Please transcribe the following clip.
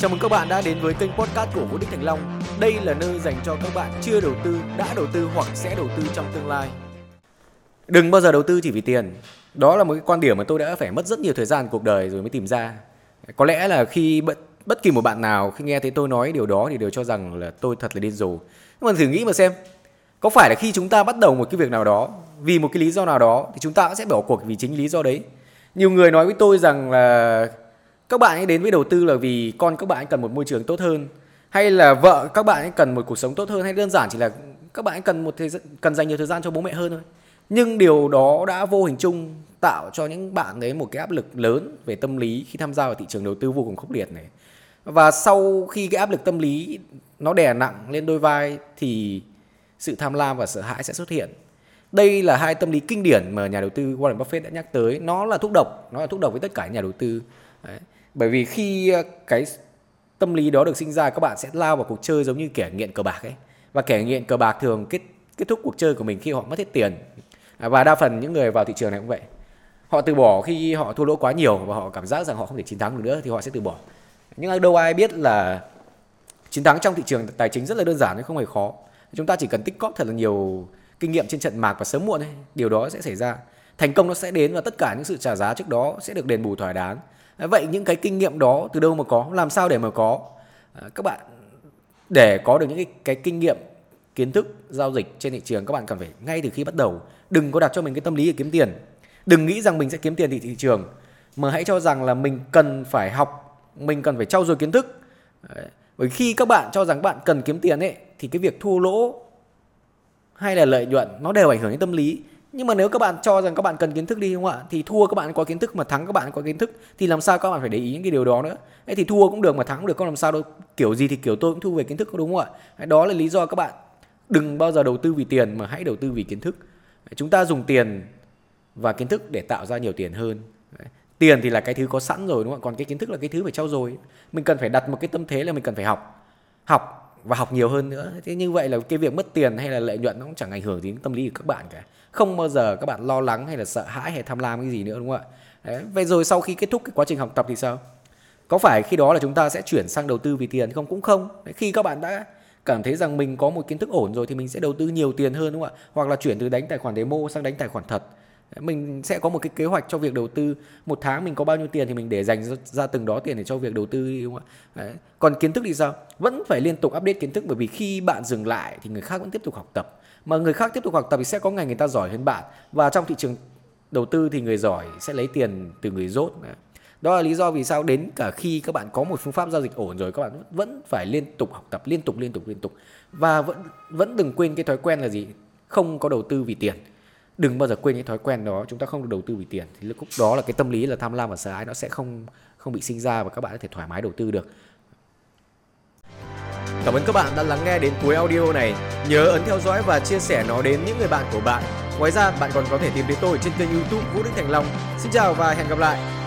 Chào mừng các bạn đã đến với kênh podcast của Vũ đức Thành Long. Đây là nơi dành cho các bạn chưa đầu tư, đã đầu tư hoặc sẽ đầu tư trong tương lai. Đừng bao giờ đầu tư chỉ vì tiền. Đó là một cái quan điểm mà tôi đã phải mất rất nhiều thời gian cuộc đời rồi mới tìm ra. Có lẽ là khi bất, bất kỳ một bạn nào khi nghe thấy tôi nói điều đó thì đều cho rằng là tôi thật là điên rồ. Nhưng mà thử nghĩ mà xem, có phải là khi chúng ta bắt đầu một cái việc nào đó vì một cái lý do nào đó thì chúng ta sẽ bỏ cuộc vì chính lý do đấy. Nhiều người nói với tôi rằng là các bạn ấy đến với đầu tư là vì con các bạn ấy cần một môi trường tốt hơn hay là vợ các bạn ấy cần một cuộc sống tốt hơn hay đơn giản chỉ là các bạn ấy cần một thời gian, cần dành nhiều thời gian cho bố mẹ hơn thôi. Nhưng điều đó đã vô hình chung tạo cho những bạn đấy một cái áp lực lớn về tâm lý khi tham gia vào thị trường đầu tư vô cùng khốc liệt này. Và sau khi cái áp lực tâm lý nó đè nặng lên đôi vai thì sự tham lam và sợ hãi sẽ xuất hiện. Đây là hai tâm lý kinh điển mà nhà đầu tư Warren Buffett đã nhắc tới. Nó là thuốc độc nó là thuốc độc với tất cả nhà đầu tư. Đấy bởi vì khi ờ, cái tâm lý đó được sinh ra các bạn sẽ lao vào cuộc chơi giống như kẻ nghiện cờ bạc ấy. Và kẻ nghiện cờ bạc thường kết kết thúc cuộc chơi của mình khi họ mất hết tiền. À, và đa phần những người vào thị trường này cũng vậy. Họ từ bỏ khi họ thua lỗ quá nhiều và họ cảm giác rằng họ không thể chiến thắng được nữa thì họ sẽ từ bỏ. Nhưng đâu ai biết là chiến thắng trong thị trường tài chính rất là đơn giản không hề khó. Chúng ta chỉ cần tích cóp thật là nhiều kinh nghiệm trên trận mạc và sớm muộn ấy, điều đó sẽ xảy ra. Thành công nó sẽ đến và tất cả những sự trả giá trước đó sẽ được đền bù thỏa đáng vậy những cái kinh nghiệm đó từ đâu mà có? Làm sao để mà có? À, các bạn để có được những cái, cái kinh nghiệm kiến thức giao dịch trên thị trường các bạn cần phải ngay từ khi bắt đầu. Đừng có đặt cho mình cái tâm lý để kiếm tiền. Đừng nghĩ rằng mình sẽ kiếm tiền từ thị trường mà hãy cho rằng là mình cần phải học mình cần phải trau dồi kiến thức. Bởi khi các bạn cho rằng bạn cần kiếm tiền ấy thì cái việc thua lỗ hay là lợi nhuận nó đều ảnh hưởng đến tâm lý nhưng mà nếu các bạn cho rằng các bạn cần kiến thức đi không ạ? Thì thua các bạn có kiến thức mà thắng các bạn có kiến thức, thì làm sao các bạn phải để ý những cái điều đó nữa? Ấy thì thua cũng được mà thắng cũng được không làm sao đâu. Kiểu gì thì kiểu tôi cũng thu về kiến thức đúng không ạ? Đó là lý do các bạn đừng bao giờ đầu tư vì tiền mà hãy đầu tư vì kiến thức. Chúng ta dùng tiền và kiến thức để tạo ra nhiều tiền hơn. Tiền thì là cái thứ có sẵn rồi, đúng không ạ? Còn cái kiến thức là cái thứ phải trau dồi. Mình cần phải đặt một cái tâm thế là mình cần phải học. Học và học nhiều hơn nữa. Thế như vậy là cái việc mất tiền hay là lợi nhuận nó cũng chẳng ảnh hưởng đến tâm lý của các bạn cả. Không bao giờ các bạn lo lắng hay là sợ hãi hay tham lam cái gì nữa, đúng không ạ? Đấy. vậy rồi sau khi kết thúc cái quá trình học tập thì sao? Có phải khi đó là chúng ta sẽ chuyển sang đầu tư vì tiền không? Cũng không. Đấy. khi các bạn đã cảm thấy rằng mình có một kiến thức ổn rồi thì mình sẽ đầu tư nhiều tiền hơn, đúng không ạ? Hoặc là chuyển từ đánh tài khoản demo sang đánh tài khoản thật mình sẽ có một cái kế hoạch cho việc đầu tư. Một tháng mình có bao nhiêu tiền thì mình để dành ra từng đó tiền để cho việc đầu tư đúng không ạ? Đấy. còn kiến thức thì sao? Vẫn phải liên tục update kiến thức, bởi vì khi bạn dừng lại thì người khác vẫn tiếp tục học tập. Mà người khác tiếp tục học tập thì sẽ có ngày người ta giỏi hơn bạn. Và trong thị trường đầu tư thì người giỏi sẽ lấy tiền từ người dốt đó là lý do vì sao đến cả khi các bạn có một phương pháp giao dịch ổn rồi, các bạn vẫn phải liên tục học tập, liên tục liên tục liên tục. Và vẫn vẫn đừng quên cái thói quen là gì? Không có đầu tư vì tiền đừng bao giờ quên những thói quen đó chúng ta không được đầu tư vì tiền thì lúc đó là cái tâm lý là tham lam và sợ hãi nó sẽ không không bị sinh ra và các bạn có thể thoải mái đầu tư được Cảm ơn các bạn đã lắng nghe đến cuối audio này. Nhớ ấn theo dõi và chia sẻ nó đến những người bạn của bạn. Ngoài ra, bạn còn có thể tìm thấy tôi trên kênh YouTube Vũ Đức Thành Long. Xin chào và hẹn gặp lại.